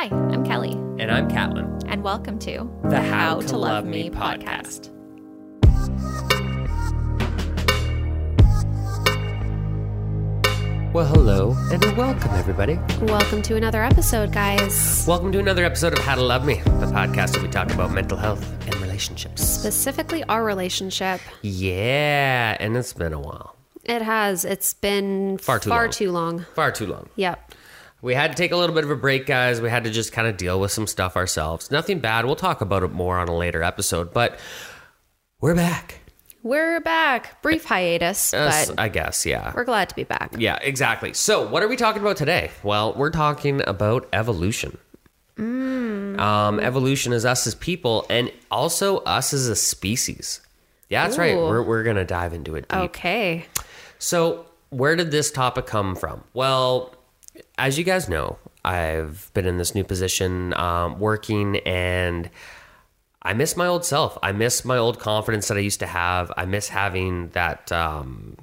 Hi, I'm Kelly, And I'm Catlin. and welcome to The How to Love Me podcast. Well, hello and welcome, everybody. Welcome to another episode, guys. Welcome to another episode of How to Love Me, the podcast where we talk about mental health and relationships. Specifically, our relationship. Yeah, and it's been a while. It has. It's been Far too far long. too long. Far too long. Yep. We had to take a little bit of a break, guys. We had to just kind of deal with some stuff ourselves. Nothing bad. We'll talk about it more on a later episode, but we're back. We're back. Brief hiatus, Us, but I guess, yeah. we're glad to be back. Yeah, exactly. So, what are we talking about today? Well, we're talking about evolution. Um, evolution is us as people and also us as a species. Yeah, that's right. We're, we're going to dive into it deep. Okay. So, where did this topic come from? Well, as you guys know, I've been in this new position um, working and I miss my old self. I miss my old confidence that I used to have. I miss having that, um,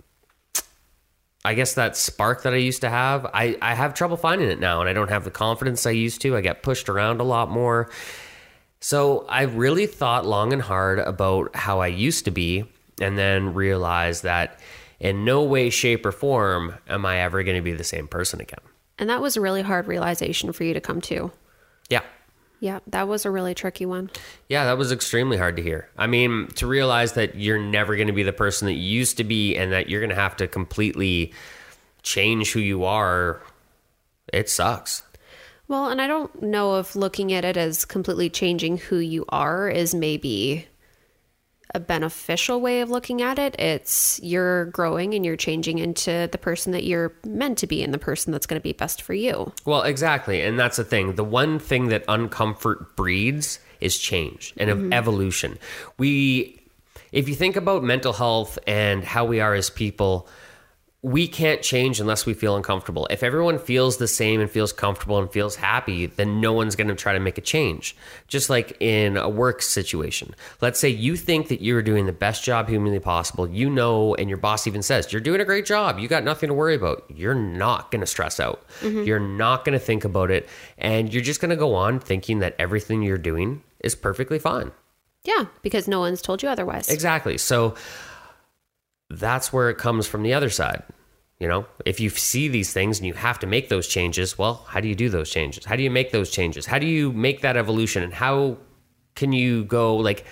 I guess, that spark that I used to have. I, I have trouble finding it now and I don't have the confidence I used to. I get pushed around a lot more. So I really thought long and hard about how I used to be and then realized that in no way, shape, or form am I ever going to be the same person again. And that was a really hard realization for you to come to. Yeah. Yeah, that was a really tricky one. Yeah, that was extremely hard to hear. I mean, to realize that you're never going to be the person that you used to be and that you're going to have to completely change who you are, it sucks. Well, and I don't know if looking at it as completely changing who you are is maybe a beneficial way of looking at it. It's you're growing and you're changing into the person that you're meant to be and the person that's going to be best for you. Well, exactly. And that's the thing. The one thing that uncomfort breeds is change and of evolution. We, if you think about mental health and how we are as people, we can't change unless we feel uncomfortable. If everyone feels the same and feels comfortable and feels happy, then no one's going to try to make a change. Just like in a work situation. Let's say you think that you're doing the best job humanly possible. You know, and your boss even says, You're doing a great job. You got nothing to worry about. You're not going to stress out. Mm-hmm. You're not going to think about it. And you're just going to go on thinking that everything you're doing is perfectly fine. Yeah, because no one's told you otherwise. Exactly. So that's where it comes from the other side. You know, if you see these things and you have to make those changes, well, how do you do those changes? How do you make those changes? How do you make that evolution? And how can you go like,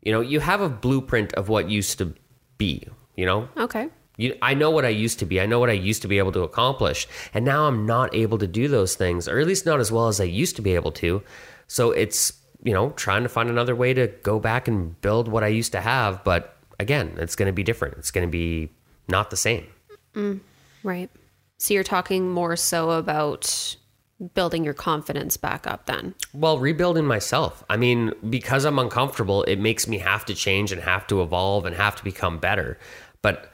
you know, you have a blueprint of what used to be, you know? Okay. You, I know what I used to be. I know what I used to be able to accomplish. And now I'm not able to do those things, or at least not as well as I used to be able to. So it's, you know, trying to find another way to go back and build what I used to have. But again, it's going to be different. It's going to be not the same. Mm, right. So you're talking more so about building your confidence back up then. Well, rebuilding myself. I mean, because I'm uncomfortable, it makes me have to change and have to evolve and have to become better. But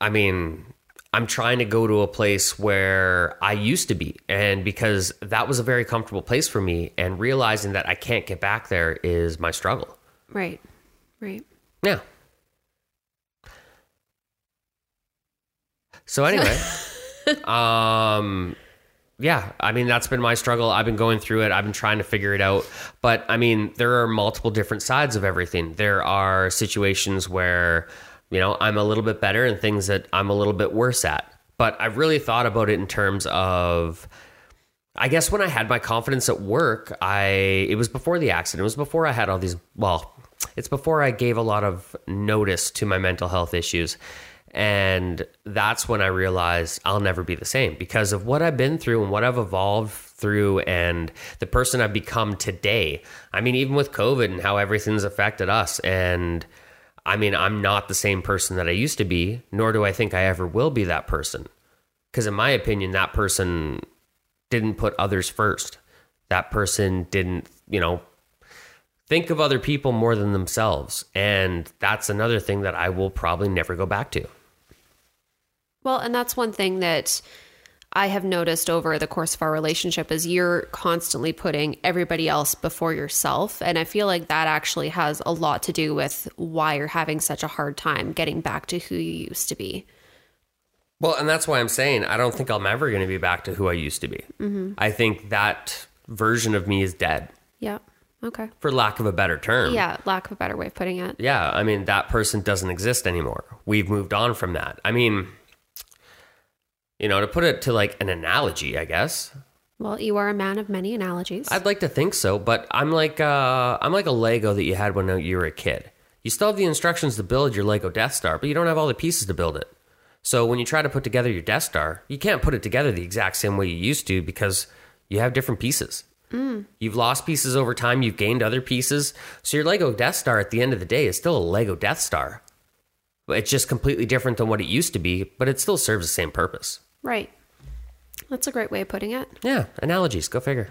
I mean, I'm trying to go to a place where I used to be. And because that was a very comfortable place for me, and realizing that I can't get back there is my struggle. Right. Right. Yeah. So anyway, um yeah, I mean that's been my struggle. I've been going through it. I've been trying to figure it out. But I mean, there are multiple different sides of everything. There are situations where, you know, I'm a little bit better and things that I'm a little bit worse at. But I've really thought about it in terms of I guess when I had my confidence at work, I it was before the accident. It was before I had all these well, it's before I gave a lot of notice to my mental health issues. And that's when I realized I'll never be the same because of what I've been through and what I've evolved through and the person I've become today. I mean, even with COVID and how everything's affected us. And I mean, I'm not the same person that I used to be, nor do I think I ever will be that person. Because, in my opinion, that person didn't put others first. That person didn't, you know, think of other people more than themselves. And that's another thing that I will probably never go back to. Well, and that's one thing that I have noticed over the course of our relationship is you're constantly putting everybody else before yourself. And I feel like that actually has a lot to do with why you're having such a hard time getting back to who you used to be. Well, and that's why I'm saying I don't think I'm ever going to be back to who I used to be. Mm-hmm. I think that version of me is dead, Yeah. Okay. for lack of a better term. Yeah, lack of a better way of putting it. Yeah, I mean, that person doesn't exist anymore. We've moved on from that. I mean, you know, to put it to like an analogy, I guess. Well, you are a man of many analogies. I'd like to think so, but I'm like uh, I'm like a Lego that you had when you were a kid. You still have the instructions to build your Lego Death Star, but you don't have all the pieces to build it. So when you try to put together your Death Star, you can't put it together the exact same way you used to because you have different pieces. You've lost pieces over time. You've gained other pieces. So your Lego Death Star at the end of the day is still a Lego Death Star. But It's just completely different than what it used to be, but it still serves the same purpose. right. That's a great way of putting it. Yeah, analogies. Go figure.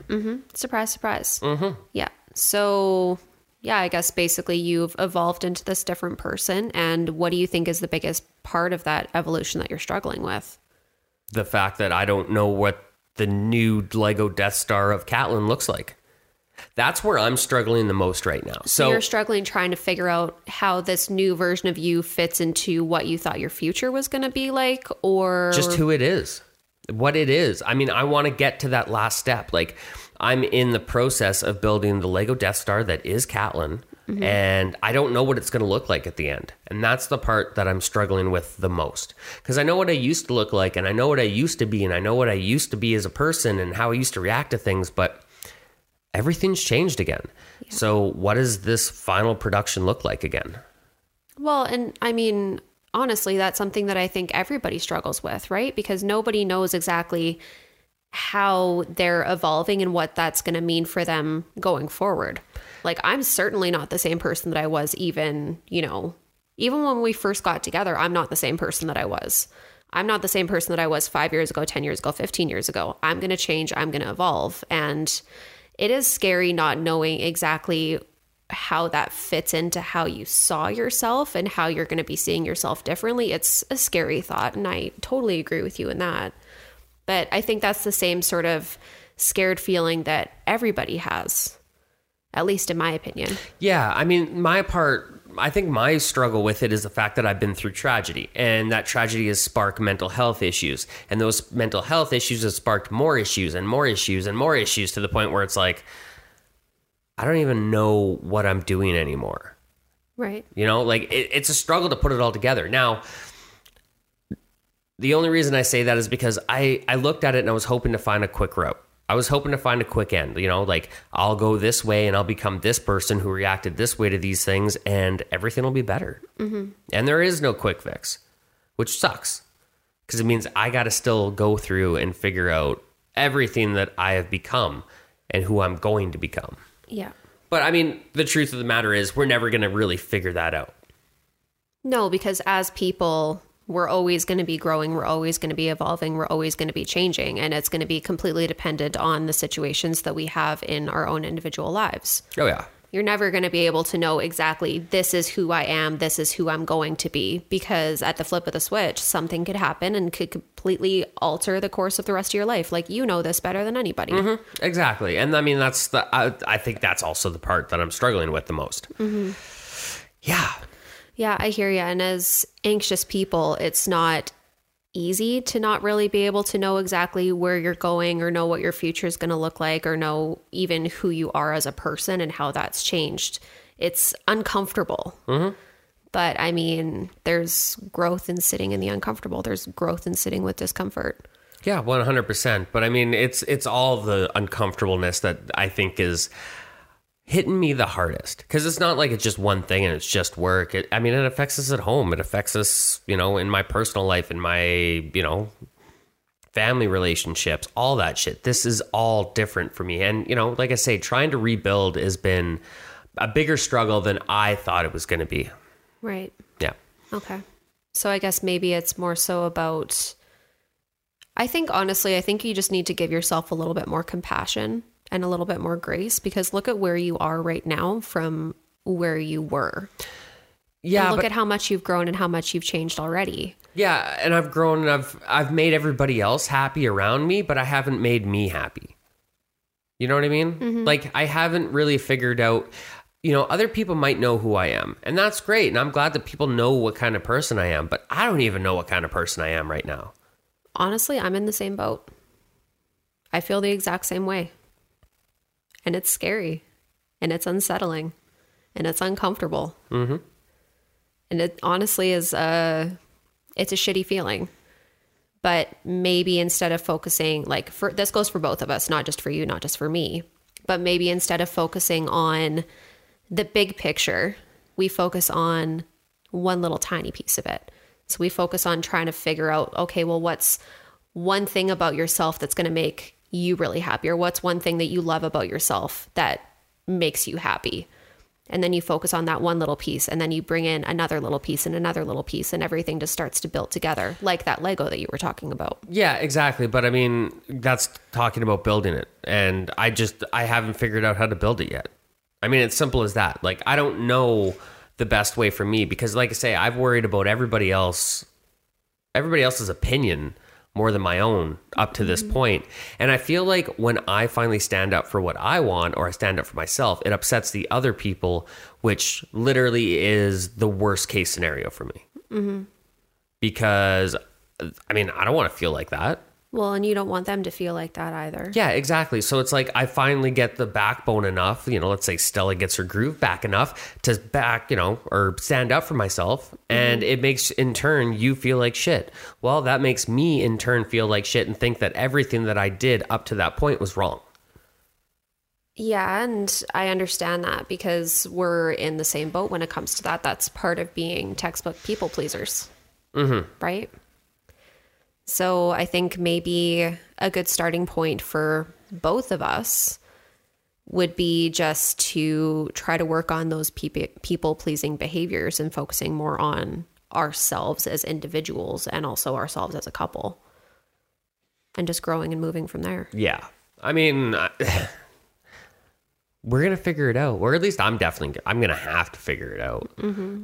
Surprise, surprise. Mm-hmm. Yeah. So, yeah, I guess basically you've evolved into this different person. And what do you think is the biggest part of that evolution that you're struggling with? the fact that I don't know what the new Lego Death Star of Catlin looks like. That's where I'm struggling the most right now. So, So, you're struggling trying to figure out how this new version of you fits into what you thought your future was going to be like, or just who it is, what it is. I mean, I want to get to that last step. Like, I'm in the process of building the Lego Death Star that is Catelyn, and I don't know what it's going to look like at the end. And that's the part that I'm struggling with the most. Because I know what I used to look like, and I know what I used to be, and I know what I used to be as a person, and how I used to react to things, but everything's changed again. So, what does this final production look like again? Well, and I mean, honestly, that's something that I think everybody struggles with, right? Because nobody knows exactly how they're evolving and what that's going to mean for them going forward. Like, I'm certainly not the same person that I was even, you know, even when we first got together, I'm not the same person that I was. I'm not the same person that I was five years ago, 10 years ago, 15 years ago. I'm going to change, I'm going to evolve. And it is scary not knowing exactly how that fits into how you saw yourself and how you're going to be seeing yourself differently. It's a scary thought. And I totally agree with you in that. But I think that's the same sort of scared feeling that everybody has, at least in my opinion. Yeah, I mean, my part, I think my struggle with it is the fact that I've been through tragedy, and that tragedy has sparked mental health issues. And those mental health issues have sparked more issues and more issues and more issues to the point where it's like, I don't even know what I'm doing anymore. Right. You know, like it, it's a struggle to put it all together. Now, the only reason I say that is because I, I looked at it and I was hoping to find a quick route. I was hoping to find a quick end, you know, like I'll go this way and I'll become this person who reacted this way to these things and everything will be better. Mm-hmm. And there is no quick fix, which sucks because it means I got to still go through and figure out everything that I have become and who I'm going to become. Yeah. But I mean, the truth of the matter is, we're never going to really figure that out. No, because as people, we're always going to be growing, we're always going to be evolving, we're always going to be changing, and it's going to be completely dependent on the situations that we have in our own individual lives. Oh, yeah. You're never going to be able to know exactly this is who I am, this is who I'm going to be, because at the flip of the switch, something could happen and could completely alter the course of the rest of your life. Like you know this better than anybody. Mm-hmm. Exactly. And I mean, that's the, I, I think that's also the part that I'm struggling with the most. Mm-hmm. Yeah. Yeah, I hear you. And as anxious people, it's not easy to not really be able to know exactly where you're going or know what your future is going to look like or know even who you are as a person and how that's changed. It's uncomfortable. Mm-hmm. But I mean, there's growth in sitting in the uncomfortable, there's growth in sitting with discomfort. Yeah, 100%. But I mean, it's, it's all the uncomfortableness that I think is hitting me the hardest because it's not like it's just one thing and it's just work. It, I mean, it affects us at home. It affects us, you know, in my personal life, in my, you know, family relationships, all that shit. This is all different for me. And, you know, like I say, trying to rebuild has been a bigger struggle than I thought it was going to be. Right. Yeah. Okay. So I guess maybe it's more so about I think honestly, I think you just need to give yourself a little bit more compassion and a little bit more grace because look at where you are right now from where you were. Yeah. And look but- at how much you've grown and how much you've changed already. Yeah, and I've grown and I've I've made everybody else happy around me, but I haven't made me happy. You know what I mean? Mm-hmm. Like I haven't really figured out you know, other people might know who I am, and that's great. And I'm glad that people know what kind of person I am, but I don't even know what kind of person I am right now. Honestly, I'm in the same boat. I feel the exact same way. And it's scary and it's unsettling and it's uncomfortable. Mm-hmm. And it honestly is a, it's a shitty feeling. But maybe instead of focusing, like for this goes for both of us, not just for you, not just for me, but maybe instead of focusing on the big picture, we focus on one little tiny piece of it. So we focus on trying to figure out, okay, well, what's one thing about yourself that's going to make you really happy? Or what's one thing that you love about yourself that makes you happy? And then you focus on that one little piece, and then you bring in another little piece and another little piece, and everything just starts to build together, like that Lego that you were talking about. Yeah, exactly. But I mean, that's talking about building it. And I just, I haven't figured out how to build it yet. I mean, it's simple as that. Like, I don't know the best way for me because, like I say, I've worried about everybody else, everybody else's opinion more than my own up to this mm-hmm. point. And I feel like when I finally stand up for what I want or I stand up for myself, it upsets the other people, which literally is the worst case scenario for me. Mm-hmm. Because, I mean, I don't want to feel like that. Well, and you don't want them to feel like that either. Yeah, exactly. So it's like I finally get the backbone enough, you know, let's say Stella gets her groove back enough to back, you know, or stand up for myself. And it makes in turn you feel like shit. Well, that makes me in turn feel like shit and think that everything that I did up to that point was wrong. Yeah, and I understand that because we're in the same boat when it comes to that. That's part of being textbook people pleasers. Mm-hmm. Right? So I think maybe a good starting point for both of us would be just to try to work on those people pleasing behaviors and focusing more on ourselves as individuals and also ourselves as a couple and just growing and moving from there. Yeah. I mean, we're going to figure it out. Or at least I'm definitely, I'm going to have to figure it out.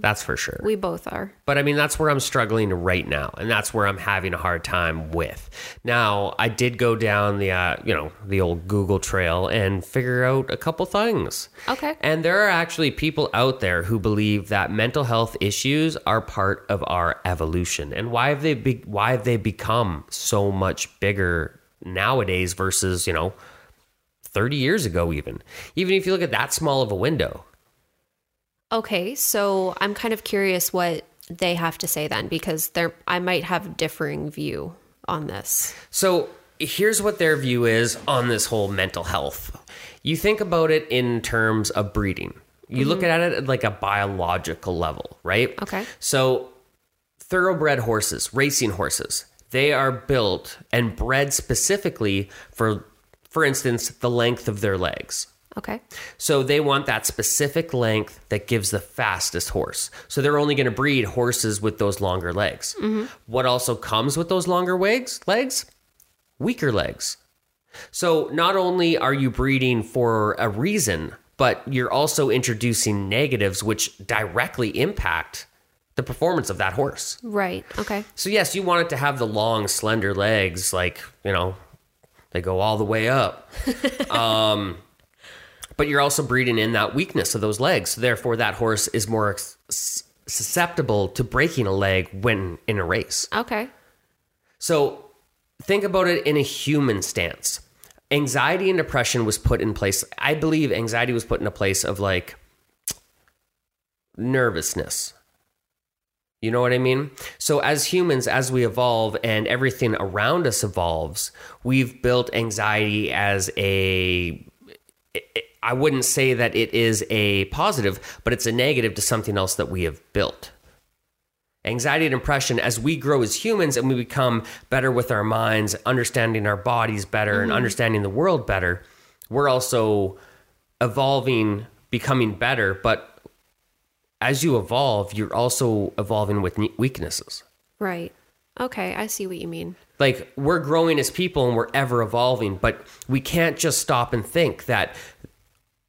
That's for sure. We both are. But I mean, that's where I'm struggling right now, and that's where I'm having a hard time with. Now, I did go down the, uh, you know, the old Google trail and figure out a couple things. Okay. And there are actually people out there who believe that mental health issues are part of our evolution. And why have they be- why have they become so much bigger nowadays versus, you know, 30 years ago even. Even if you look at that small of a window. Okay, so I'm kind of curious what they have to say then because there I might have a differing view on this. So here's what their view is on this whole mental health. You think about it in terms of breeding. You look mm-hmm. at it at like a biological level, right? Okay. So thoroughbred horses, racing horses, they are built and bred specifically for for instance, the length of their legs. Okay. So they want that specific length that gives the fastest horse. So they're only going to breed horses with those longer legs. Mm-hmm. What also comes with those longer legs? Legs? Weaker legs. So not only are you breeding for a reason, but you're also introducing negatives which directly impact the performance of that horse. Right. Okay. So yes, you want it to have the long, slender legs, like you know, they go all the way up. um, but you're also breeding in that weakness of those legs. So therefore, that horse is more s- susceptible to breaking a leg when in a race. Okay. So think about it in a human stance. Anxiety and depression was put in place. I believe anxiety was put in a place of like nervousness. You know what I mean? So, as humans, as we evolve and everything around us evolves, we've built anxiety as a. I wouldn't say that it is a positive, but it's a negative to something else that we have built. Anxiety and depression, as we grow as humans and we become better with our minds, understanding our bodies better and mm-hmm. understanding the world better, we're also evolving, becoming better. But as you evolve, you're also evolving with weaknesses. Right. Okay, I see what you mean. Like we're growing as people and we're ever evolving, but we can't just stop and think that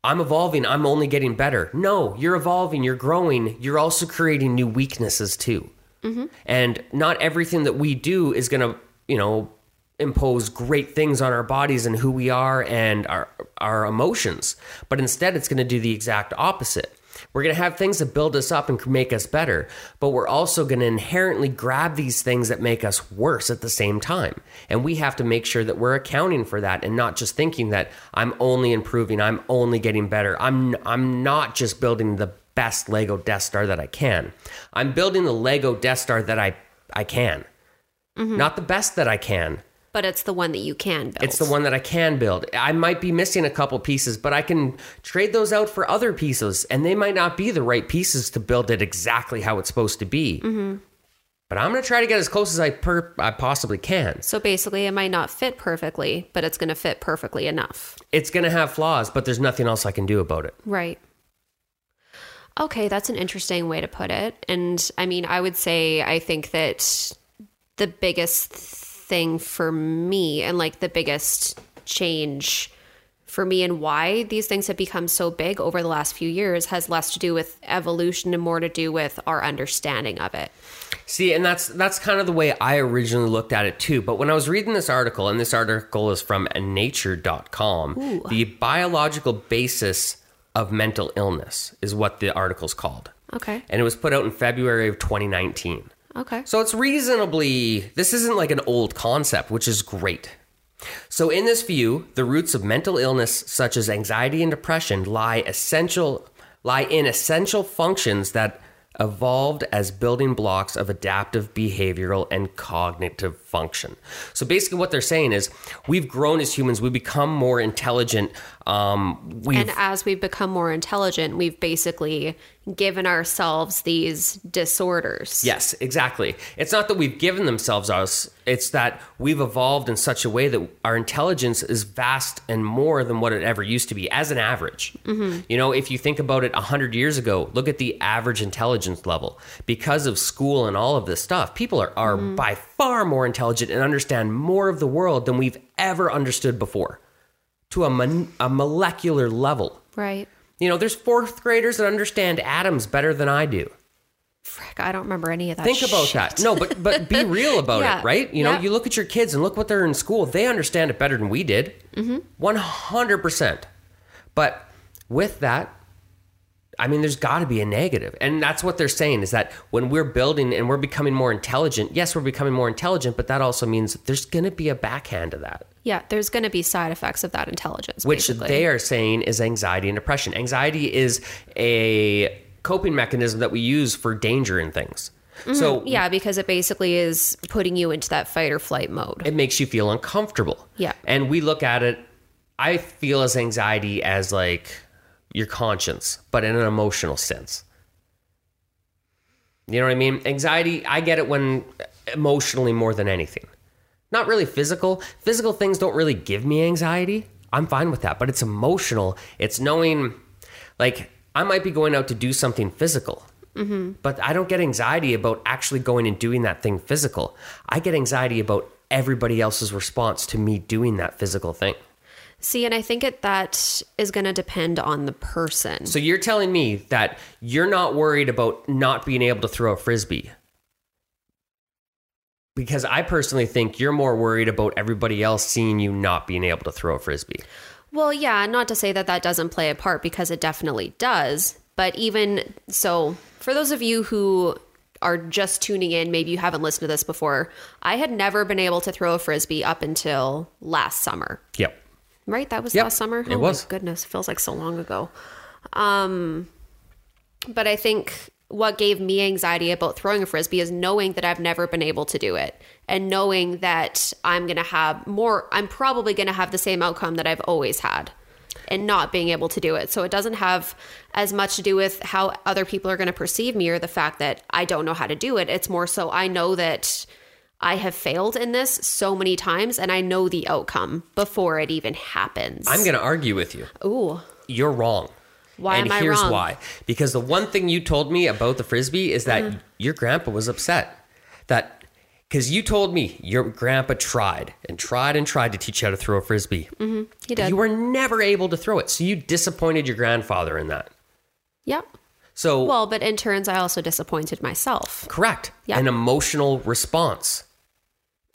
I'm evolving, I'm only getting better. No, you're evolving, you're growing, you're also creating new weaknesses too. Mm-hmm. And not everything that we do is going to, you know, impose great things on our bodies and who we are and our our emotions, but instead it's going to do the exact opposite. We're going to have things that build us up and make us better, but we're also going to inherently grab these things that make us worse at the same time. And we have to make sure that we're accounting for that and not just thinking that I'm only improving, I'm only getting better. I'm I'm not just building the best Lego Death Star that I can. I'm building the Lego Death Star that I I can. Mm-hmm. Not the best that I can. But it's the one that you can build. It's the one that I can build. I might be missing a couple pieces, but I can trade those out for other pieces, and they might not be the right pieces to build it exactly how it's supposed to be. Mm-hmm. But I'm going to try to get as close as I per- I possibly can. So basically, it might not fit perfectly, but it's going to fit perfectly enough. It's going to have flaws, but there's nothing else I can do about it. Right. Okay, that's an interesting way to put it. And I mean, I would say I think that the biggest thing for me and like the biggest change for me and why these things have become so big over the last few years has less to do with evolution and more to do with our understanding of it. See, and that's that's kind of the way I originally looked at it too. But when I was reading this article, and this article is from nature.com, the biological basis of mental illness is what the article's called. Okay. And it was put out in February of 2019. Okay. So it's reasonably, this isn't like an old concept, which is great. So, in this view, the roots of mental illness such as anxiety and depression lie essential lie in essential functions that evolved as building blocks of adaptive behavioral and cognitive function. So basically what they're saying is we've grown as humans, we become more intelligent, um, and as we've become more intelligent, we've basically given ourselves these disorders. Yes, exactly. It's not that we've given themselves us, it's that we've evolved in such a way that our intelligence is vast and more than what it ever used to be as an average. You know, if you think about it 100 years ago, look at the average intelligence level. Because of school and all of this stuff, people are, are by far more intelligent and understand more of the world than we've ever understood before to a, mon- a molecular level. Right. You know, there's fourth graders that understand atoms better than I do. Frick, I don't remember any of that. Think about shit. that. No, but but be real about Yeah. it, right? You know, Yeah. you look at your kids and look what they're in school. They understand it better than we did. Mm-hmm. One hundred percent. But with that, I mean, there's got to be a negative, and that's what they're saying is that when we're building and we're becoming more intelligent, yes, we're becoming more intelligent, but that also means there's going to be a backhand to that, Yeah, there's going to be side effects of that intelligence. which basically. they are saying is anxiety and depression. Anxiety is a coping mechanism that we use for danger and things. Mm-hmm. So Yeah, because it basically is putting you into that fight or flight mode. it makes you feel uncomfortable. Yeah. And we look at it, I feel as anxiety as like your conscience, but in an emotional sense. You know what I mean? Anxiety, I get it when emotionally more than anything. Not really physical. Physical things don't really give me anxiety. I'm fine with that, but it's emotional. It's knowing, like, I might be going out to do something physical, mm-hmm. but I don't get anxiety about actually going and doing that thing physical. I get anxiety about everybody else's response to me doing that physical thing. See, and I think it, that is going to depend on the person. So you're telling me that you're not worried about not being able to throw a frisbee? Because I personally think you're more worried about everybody else seeing you not being able to throw a frisbee. Well, yeah, not to say that that doesn't play a part because it definitely does. But even so, for those of you who are just tuning in, maybe you haven't listened to this before, I had never been able to throw a frisbee up until last summer. Yep. Right? That was Yep, last summer? it oh was. goodness, it feels like so long ago. Um but I think what gave me anxiety about throwing a frisbee is knowing that I've never been able to do it and knowing that I'm going to have more I'm probably going to have the same outcome that I've always had and not being able to do it. So it doesn't have as much to do with how other people are going to perceive me or the fact that I don't know how to do it. It's more so I know that I have failed in this so many times and I know the outcome before it even happens. I'm going to argue with you. Ooh. You're wrong. Why and am I here's wrong? why. Because the one thing you told me about the frisbee is that Mm-hmm. your grandpa was upset. That because you told me your grandpa tried and tried and tried to teach you how to throw a frisbee. He did. You were never able to throw it. So you disappointed your grandfather in that. Yep. So Well, but in turns, I also disappointed myself, correct. Yeah. An emotional response.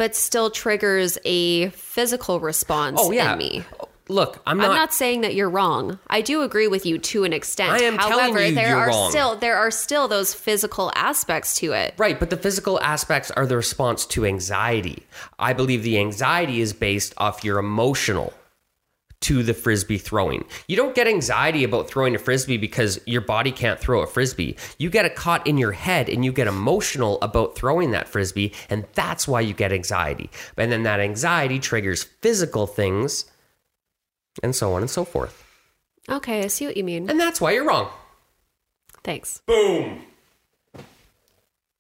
But still triggers a physical response Oh yeah. in me. look, I'm I'm not. not saying that you're wrong. I do agree with you to an extent. I am telling However, you there you're are wrong. still there are still those physical aspects to it. Right, but the physical aspects are the response to anxiety. I believe the anxiety is based off your emotional to the frisbee throwing. You don't get anxiety about throwing a frisbee because your body can't throw a frisbee. You get it caught in your head and you get emotional about throwing that frisbee, and that's why you get anxiety. And then that anxiety triggers physical things and so on and so forth. Okay, I see what you mean. And that's why you're wrong. Thanks. Boom.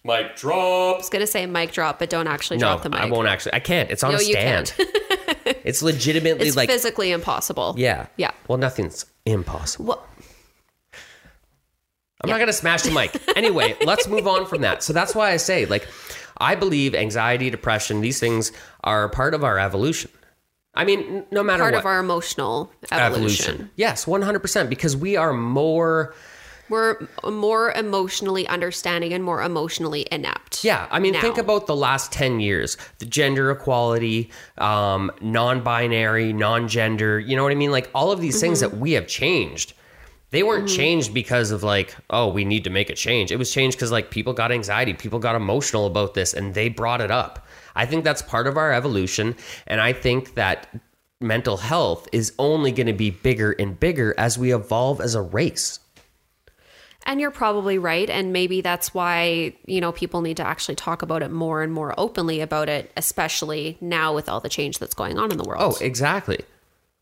Mic drop. I was gonna say mic drop, but don't actually No, drop the mic. I won't actually. I can't. It's on No, a you stand. can't. it's legitimately it's like physically impossible. yeah, Yeah. Well, nothing's impossible. Well, I'm not gonna smash the mic. Anyway, let's move on from that. So that's why I say like, I believe anxiety, depression, these things are part of our evolution. I mean, no matter part what of our emotional evolution. Yes, 100 percent because we are more. We're more emotionally understanding and more emotionally inept. Yeah, I mean, think about the last 10 years the gender equality, um, non binary, non gender, you know what I mean? Like all of these things Mm-hmm. that we have changed. They weren't changed because of like, oh, we need to make a change. It was changed because like people got anxiety, people got emotional about this, and they brought it up. I think that's part of our evolution. And I think that mental health is only going to be bigger and bigger as we evolve as a race. And you're probably right. And maybe that's why, you know, people need to actually talk about it more and more openly about it, especially now with all the change that's going on in the world. Oh, exactly.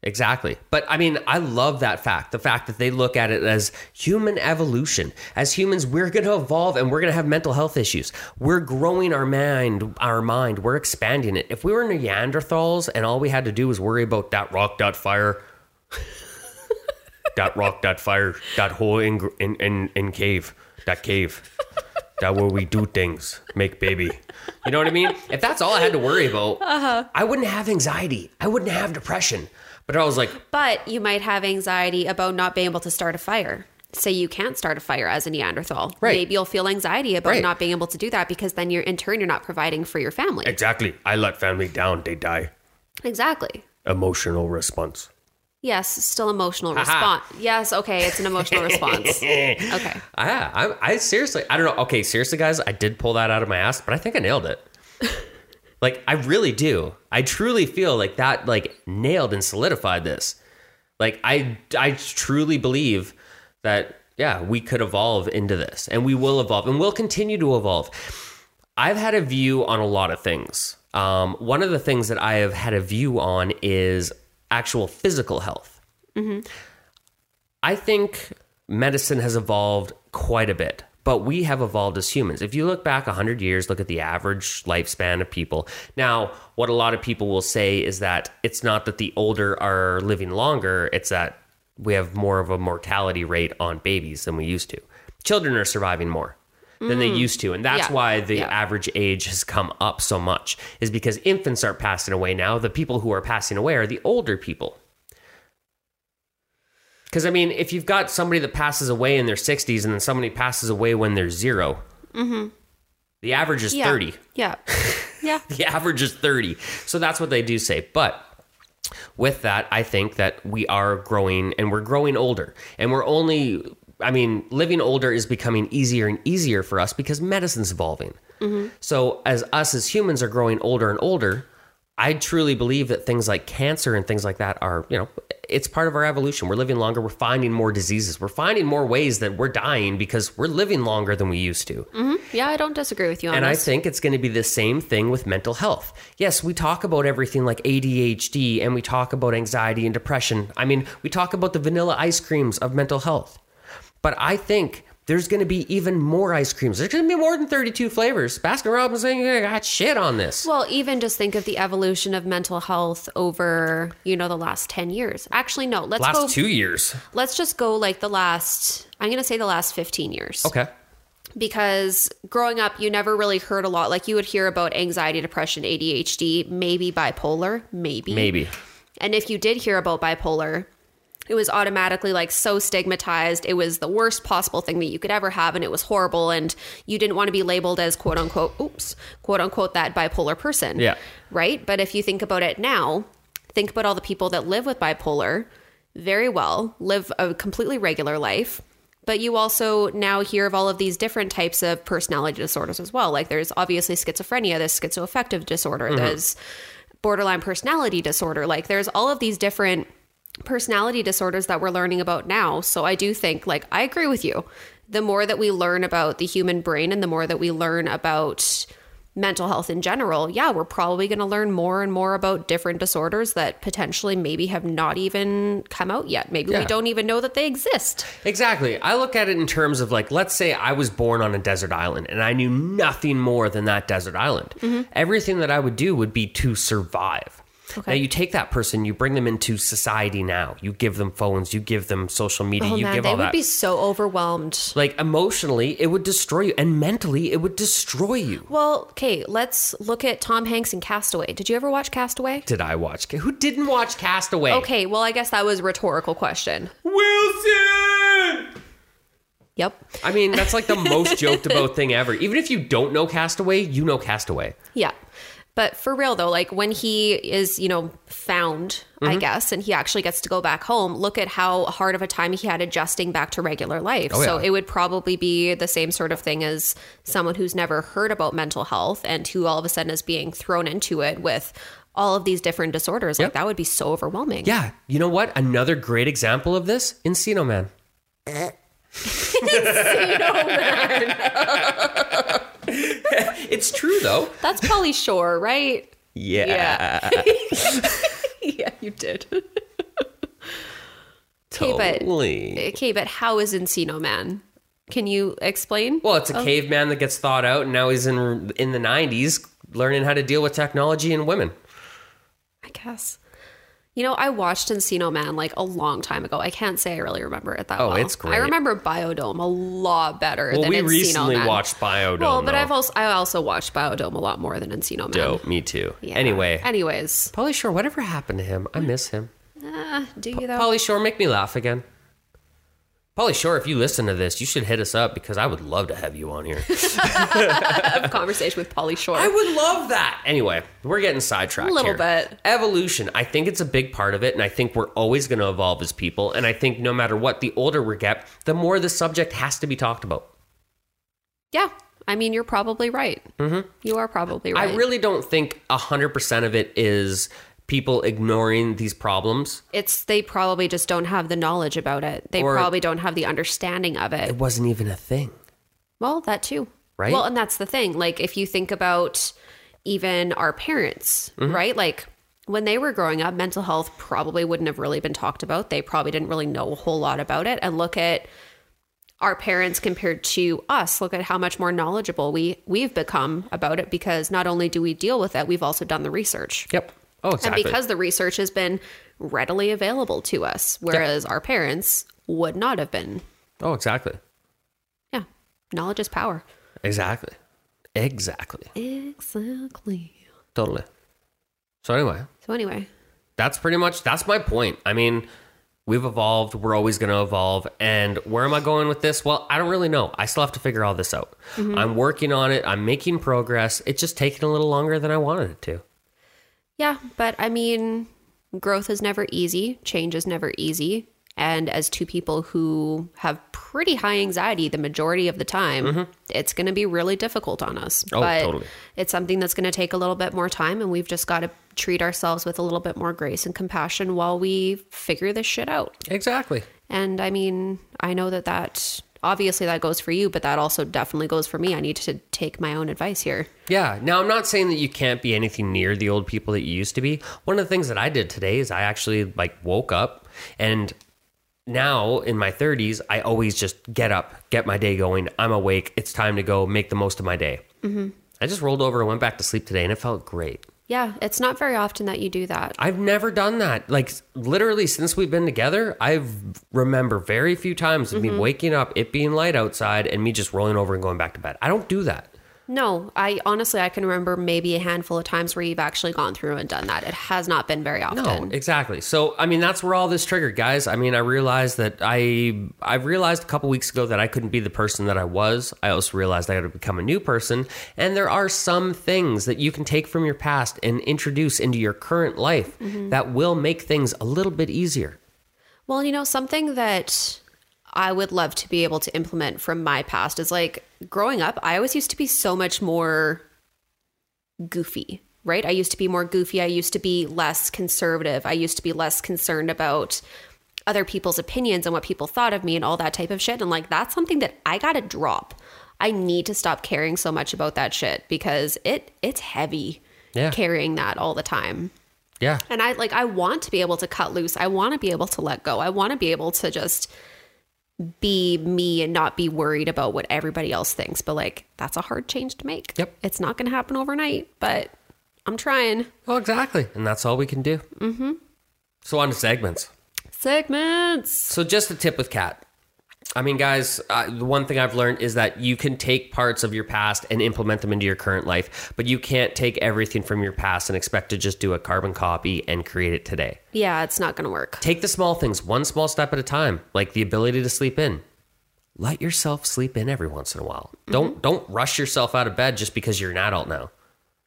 Exactly. But I mean, I love that fact. The fact that they look at it as human evolution. As humans, we're going to evolve and we're going to have mental health issues. We're growing our mind, our mind. We're expanding it. If we were Neanderthals and all we had to do was worry about that rock, that fire, that rock, that fire, that hole in in in, in cave, that cave, that where we do things, make baby. You know what I mean? If that's all I had to worry about, uh-huh. I wouldn't have anxiety. I wouldn't have depression. But I was like, But you might have anxiety about not being able to start a fire. Say you can't start a fire as a Neanderthal. Right. Maybe you'll feel anxiety about Right. not being able to do that because then you're in turn you're not providing for your family. exactly. I let family down. They die. Exactly. Emotional response. Yes, still emotional response. Yes, okay, it's an emotional response. Okay. I, I, I seriously, I don't know. Okay, seriously, guys, I did pull that out of my ass, but I think I nailed it. like, I really do. I truly feel like that, like, nailed and solidified this. Like, I, I truly believe that, yeah, we could evolve into this, and we will evolve, and we'll continue to evolve. I've had a view on a lot of things. Um, one of the things that I have had a view on is actual physical health. I think medicine has evolved quite a bit, but we have evolved as humans. If you look back 100 years, look at the average lifespan of people. Now, what a lot of people will say is that it's not that the older are living longer, it's that we have more of a mortality rate on babies than we used to. Children are surviving more than they mm. used to, and that's Yeah. why the Yeah. average age has come up so much is because infants aren't passing away now. The people who are passing away are the older people. Because I mean, if you've got somebody that passes away in their 60s and then somebody passes away when they're 0 mm-hmm. the average is Yeah. 30. Yeah. Yeah. The average is 30. So that's what they do say. But with that, I think that we are growing and we're growing older. And we're only, I mean, living older is becoming easier and easier for us because medicine's evolving. Mm-hmm. So as us as humans are growing older and older, I truly believe that things like cancer and things like that are, you know, it's part of our evolution. We're living longer. We're finding more diseases. We're finding more ways that we're dying because we're living longer than we used to. Mm-hmm. Yeah, I don't disagree with you on And I think it's going to be the same thing with mental health. Yes, we talk about everything like ADHD and we talk about anxiety and depression. I mean, we talk about the vanilla ice creams of mental health. But I think there's going to be even more ice creams. There's going to be more than 32 flavors. Baskin Robbins ain't got shit on this. Well, even just think of the evolution of mental health over, you know, the last 10 years. Actually, no, let's Last go two years. let's just go like the last I'm going to say the last 15 years. Okay. Because growing up, you never really heard a lot. Like you would hear about anxiety, depression, ADHD, maybe bipolar, maybe. Maybe. And if you did hear about bipolar, it was automatically like so stigmatized. It was the worst possible thing that you could ever have, and it was horrible. And you didn't want to be labeled as quote unquote, oops, quote unquote, that bipolar person. Yeah. Right. But if you think about it now, think about all the people that live with bipolar very well, live a completely regular life. But you also now hear of all of these different types of personality disorders as well. Like there's obviously schizophrenia, there's schizoaffective disorder, mm-hmm. there's borderline personality disorder. Like there's all of these different personality disorders that we're learning about now. So I do think, like, I agree with you. The more that we learn about the human brain and the more that we learn about mental health in general, yeah, we're probably going to learn more and more about different disorders that potentially maybe have not even come out yet. Maybe we don't even know that they exist. Exactly. I look at it in terms of like, let's say I was born on a desert island and I knew nothing more than that desert island. Mm-hmm. Everything that I would do would be to survive. Okay. Now you take that person, you bring them into society now. You give them phones, you give them social media, Oh you man, give they would be so overwhelmed. like emotionally, it would destroy you, and mentally, it would destroy you. Well, okay, let's look at Tom Hanks in Castaway. Did you ever watch Castaway? Did I watch? Who didn't watch Castaway? Okay, well, I guess that was a rhetorical question. Wilson. Yep. I mean, that's like the most joked about thing ever. Even if you don't know Castaway, you know Castaway. Yeah. But for real though, like when he is, you know, found, I Mm-hmm. guess, and he actually gets to go back home, look at how hard of a time he had adjusting back to regular life. Oh, So yeah. it would probably be the same sort of thing as someone who's never heard about mental health and who all of a sudden is being thrown into it with all of these different disorders. Like that would be so overwhelming. Yeah, you know what? Another great example of this, Encino Man. it's true though. That's Pauly Shore, right? Yeah, yeah, you did. Okay, but totally. okay, but how is Encino Man? Can you explain? Well, it's a oh. caveman that gets thawed out, and now he's in in the '90s learning how to deal with technology and women. I guess. You know, I watched Encino Man like a long time ago. I can't say I really remember it that Oh, well. it's great. I remember Biodome a lot better Well, than we Encino recently Man. watched Biodome. Well, but though. I've also I also watched Biodome a lot more than Encino Man. Dope, me too. Yeah. Anyway, anyways, Pauly Shore, whatever happened to him? I miss him. uh, do you though? Pauly Shore, make me laugh again. Pauly Shore, if you listen to this, you should hit us up because I would love to have you on here. have a conversation with Pauly Shore. I would love that. Anyway, we're getting sidetracked. A little here. bit. Evolution. I think it's a big part of it, and I think we're always going to evolve as people. And I think no matter what, the older we get, the more the subject has to be talked about. yeah, I mean, you're probably right. Mm-hmm. You are probably right. I really don't think 100% of it is people ignoring these problems. it's they probably just don't have the knowledge about it. They Or- probably don't have the understanding of it. It wasn't even a thing. Well, that too. Right? Well, and that's the thing. Like, if you think about even our parents, Mm-hmm. right? Like, when they were growing up, mental health probably wouldn't have really been talked about. They probably didn't really know a whole lot about it. And look at our parents compared to us. Look at how much more knowledgeable we we've become about it because not only do we deal with it, we've also done the research. Yep. Oh, exactly. And because the research has been readily available to us, whereas our parents would not have been. oh, exactly. Yeah. Knowledge is power. Exactly. Exactly. Exactly. Totally. So anyway, So anyway, that's pretty much that's my point. I mean, we've evolved, we're always going to evolve, and where am I going with this? Well, I don't really know. I still have to figure all this out. Mm-hmm. I'm working on it. I'm making progress. It's just taking a little longer than I wanted it to. Yeah, but I mean, growth is never easy, change is never easy. And as two people who have pretty high anxiety the majority of the time, mm-hmm. it's going to be really difficult on us. Oh, but totally. It's something that's going to take a little bit more time, and we've just got to treat ourselves with a little bit more grace and compassion while we figure this shit out. Exactly. And I mean, I know that that obviously that goes for you, but that also definitely goes for me. I need to take my own advice here. Yeah. Now, I'm not saying that you can't be anything near the old people that you used to be. One of the things that I did today is I actually like woke up and now in my 30s, I always just get up, get my day going. I'm awake. It's time to go make the most of my day. Mm-hmm. I just rolled over and went back to sleep today and it felt great. Yeah, it's not very often that you do that. I've never done that. Like literally since we've been together, I've remember very few times of me mm-hmm. waking up, it being light outside, and me just rolling over and going back to bed. I don't do that. No, I honestly I can remember maybe a handful of times where you've actually gone through and done that. It has not been very often. No, exactly. So, I mean, that's where all this triggered, guys. I mean, I realized that I I realized a couple weeks ago that I couldn't be the person that I was. I also realized I had to become a new person, and there are some things that you can take from your past and introduce into your current life mm-hmm. that will make things a little bit easier. Well, you know, something that I would love to be able to implement from my past is like growing up, I always used to be so much more goofy, right? I used to be more goofy. I used to be less conservative. I used to be less concerned about other people's opinions and what people thought of me and all that type of shit. And like, that's something that I got to drop. I need to stop caring so much about that shit because it it's heavy Yeah. carrying that all the time. Yeah. And I like I want to be able to cut loose. I want to be able to let go. I want to be able to just be me and not be worried about what everybody else thinks. But like that's a hard change to make. Yep. It's not going to happen overnight, but I'm trying. Well, exactly. And that's all we can do. Mm-hmm. So, on to segments. Segments. So, just a tip with Kat. I mean, guys, uh, the one thing I've learned is that you can take parts of your past and implement them into your current life, but you can't take everything from your past and expect to just do a carbon copy and create it today. Yeah, it's not going to work. Take the small things, one small step at a time, like the ability to sleep in. Let yourself sleep in every once in a while. Don't don't rush yourself out of bed just because you're an adult now.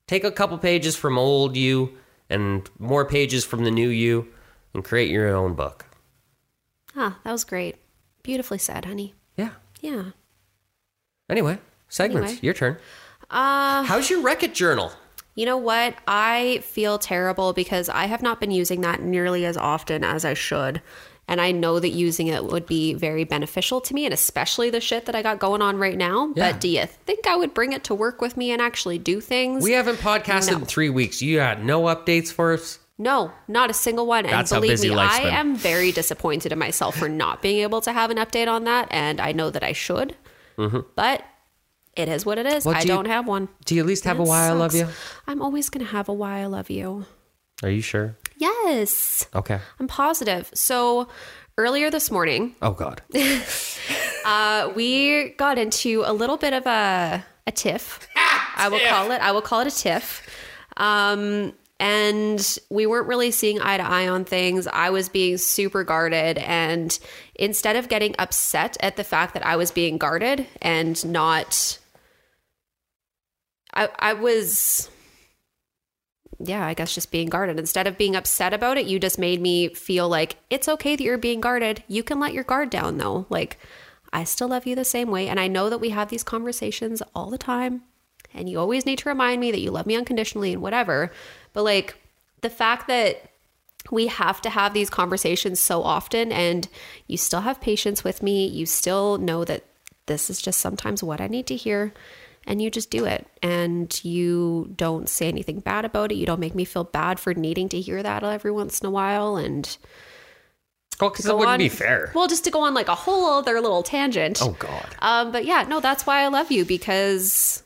Take a couple pages from old you and more pages from the new you and create your own book. Ah, that was great. Beautifully said, honey. Yeah. Yeah. Anyway, segments. Anyway. Your turn. Uh, How's your Wreck-It journal? You know what? I feel terrible because I have not been using that nearly as often as I should. And I know that using it would be very beneficial to me, and especially the shit that I got going on right now. Yeah. But do you think I would bring it to work with me and actually do things? We haven't podcasted No. in three weeks. You got no updates for us? No, not a single one. That's and believe me, I been. am very disappointed in myself for not being able to have an update on that. And I know that I should. But it is what it is. Mm-hmm. I do you- don't have one. Do you at least have a why I love you? I'm always going to have a why I love you. Are you sure? Yes. Okay. I'm positive. So earlier this morning, Oh God. uh, we got into a little bit of a a tiff. I will call it. I will call it a tiff. Um, and we weren't really seeing eye to eye on things. I was being super guarded, and instead of getting upset at the fact that I was being guarded and not, I I was. Yeah, I guess just being guarded. Instead of being upset about it, you just made me feel like it's okay that you're being guarded. You can let your guard down though. Like, I still love you the same way. And I know that we have these conversations all the time. And you always need to remind me that you love me unconditionally and whatever. But like, the fact that we have to have these conversations so often and you still have patience with me, you still know that this is just sometimes what I need to hear. And you just do it. And you don't say anything bad about it. You don't make me feel bad for needing to hear that every once in a while. And Oh, because that go wouldn't on- be fair. Well, just to go on like a whole other little tangent. Oh God. Um, but yeah, no, that's why I love you because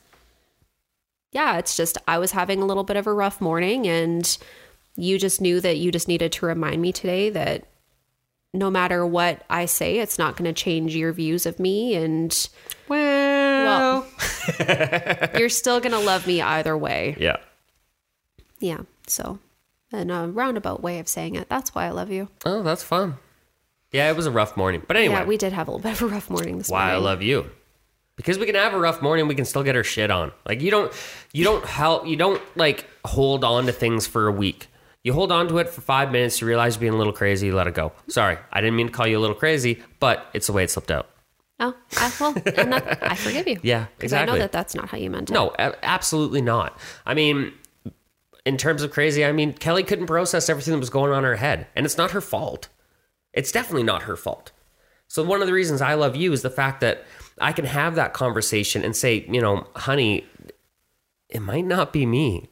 yeah, it's just I was having a little bit of a rough morning and you just knew that you just needed to remind me today that no matter what I say, it's not going to change your views of me and Well. you're still going to love me either way. yeah. Yeah. So, in a roundabout way of saying it, that's why I love you. Oh, that's fun. Yeah, it was a rough morning, but anyway, Yeah, we did have a little bit of a rough morning this why I love you. Because we can have a rough morning, we can still get our shit on. Like you don't, you don't help, you don't like hold on to things for a week. You hold on to it for five minutes. You realize you're being a little crazy. You let it go. Sorry, I didn't mean to call you a little crazy, but it's the way it slipped out. Oh, I, well, and that, I forgive you. Yeah, Because I know that that's not how you meant it. No, a- absolutely not. I mean, in terms of crazy, I mean, Kelly couldn't process everything that was going on in her head, and it's not her fault. It's definitely not her fault. So one of the reasons I love you is the fact that I can have that conversation and say, you know, honey, it might not be me.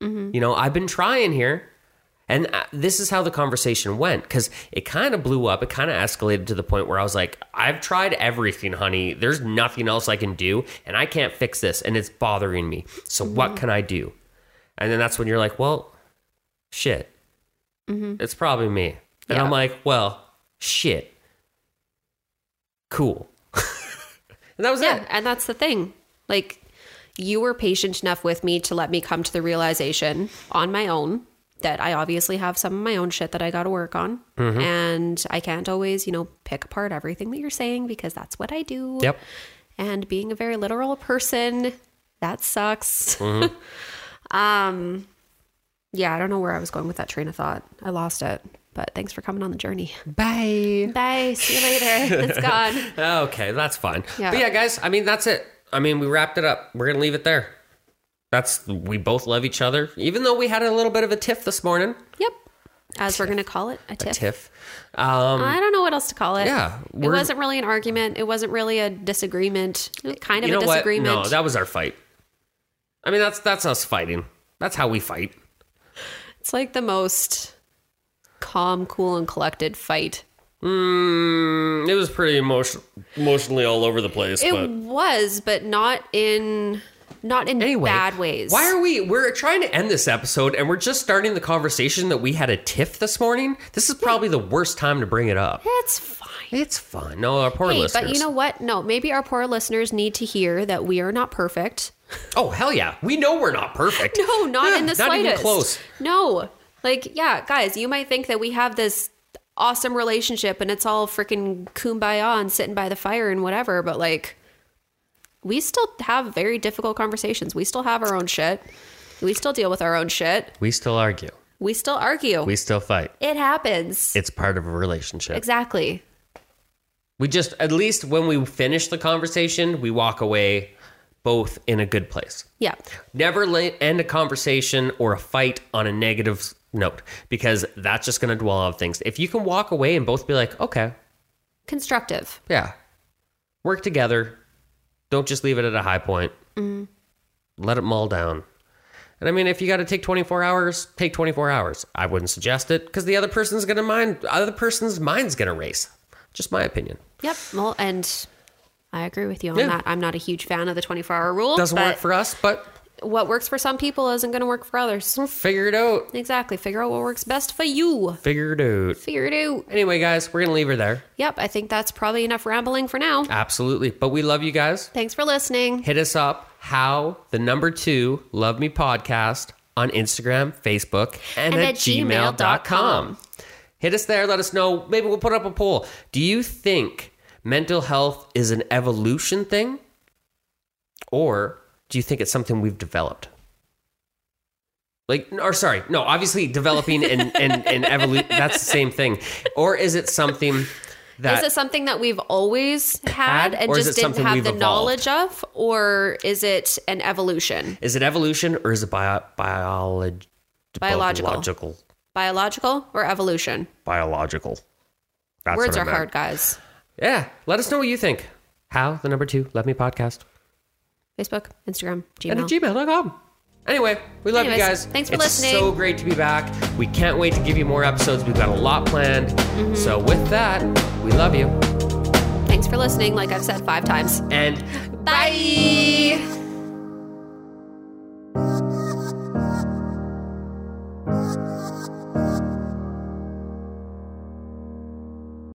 Mm-hmm. You know, I've been trying here. And uh, this is how the conversation went because it kind of blew up. It kind of escalated to the point where I was like, I've tried everything, honey. There's nothing else I can do, and I can't fix this, and it's bothering me. So, what mm-hmm. can I do? And then that's when you're like, well, shit. Mm-hmm. It's probably me. And Yeah. I'm like, well, shit. Cool. And that was Yeah, it. and that's the thing. Like you were patient enough with me to let me come to the realization on my own that I obviously have some of my own shit that I got to work on. Mm-hmm. And I can't always, you know, pick apart everything that you're saying because that's what I do. Yep. And being a very literal person, that sucks. Mm-hmm. um, yeah, I don't know where I was going with that train of thought. I lost it. But thanks for coming on the journey. Bye. Bye. See you later. it's gone. Okay, that's fine. Yeah. But yeah, guys, I mean, that's it. I mean, we wrapped it up. We're going to leave it there. That's, we both love each other, even though we had a little bit of a tiff this morning. Yep. As we're going to call it, a tiff. A tiff. Um, I don't know what else to call it. Yeah, It wasn't really an argument. It wasn't really a disagreement. Kind of you know a what? disagreement. No, that was our fight. I mean, that's that's us fighting. That's how we fight. it's like the most calm, cool, and collected fight. Mm, it was pretty emotion- emotionally all over the place. It but was, but not in not in anyway, bad ways. Why are we? We're trying to end this episode, and we're just starting the conversation that we had a tiff this morning. This is probably the worst time to bring it up. It's fine. It's fine. No, our poor Hey, listeners. but you know what? No, maybe our poor listeners need to hear that we are not perfect. oh hell yeah, we know we're not perfect. No, not Yeah, in the not slightest. even close. No. Like, yeah, guys, you might think that we have this awesome relationship and it's all freaking kumbaya and sitting by the fire and whatever, but like, we still have very difficult conversations. We still have our own shit. We still deal with our own shit. We still argue. We still argue. We still fight. it happens. It's part of a relationship. exactly. We just, at least when we finish the conversation, we walk away both in a good place. Yeah. Never end a conversation or a fight on a negative note because that's just going to dwell on things. If you can walk away and both be like, okay, Constructive. yeah, work together, don't just leave it at a high point, mm-hmm. let it mull down. And I mean, if you got to take 24 hours, take 24 hours. I wouldn't suggest it because the other person's going to mind, other person's mind's going to race. Just my opinion. Yep. Well, and I agree with you on Yeah. that. I'm not a huge fan of the 24 hour rule. Doesn't work for us, but what works for some people isn't going to work for others. figure it out. Exactly. Figure out what works best for you. Figure it out. Figure it out. Anyway, guys, we're going to leave her there. Yep. I think that's probably enough rambling for now. Absolutely. But we love you guys. Thanks for listening. Hit us up, how the number two love me podcast on Instagram, Facebook, and, And at, at gmail.com. gmail.com. Hit us there. Let us know. Maybe we'll put up a poll. Do you think mental health is an evolution thing? Or do you think it's something we've developed? Like, or sorry, no, obviously developing and, and, and evolution, that's the same thing. Or is it something that. is it something that we've always had, Had, and just didn't have the evolved? knowledge of? Or is it an evolution? Is it evolution or is it bio, biolog- Biological. biological? Biological or evolution? Biological. That's Words are meant. hard, guys. Yeah. Let us know what you think. How the number two Let Me podcast Facebook, Instagram, Gmail. And at gmail.com. Anyway, we love Anyways, you guys. Thanks for it's listening. It's so great to be back. We can't wait to give you more episodes. We've got a lot planned. Mm-hmm. So, with that, we love you. Thanks for listening, like I've said five times. And bye. bye. Thank you.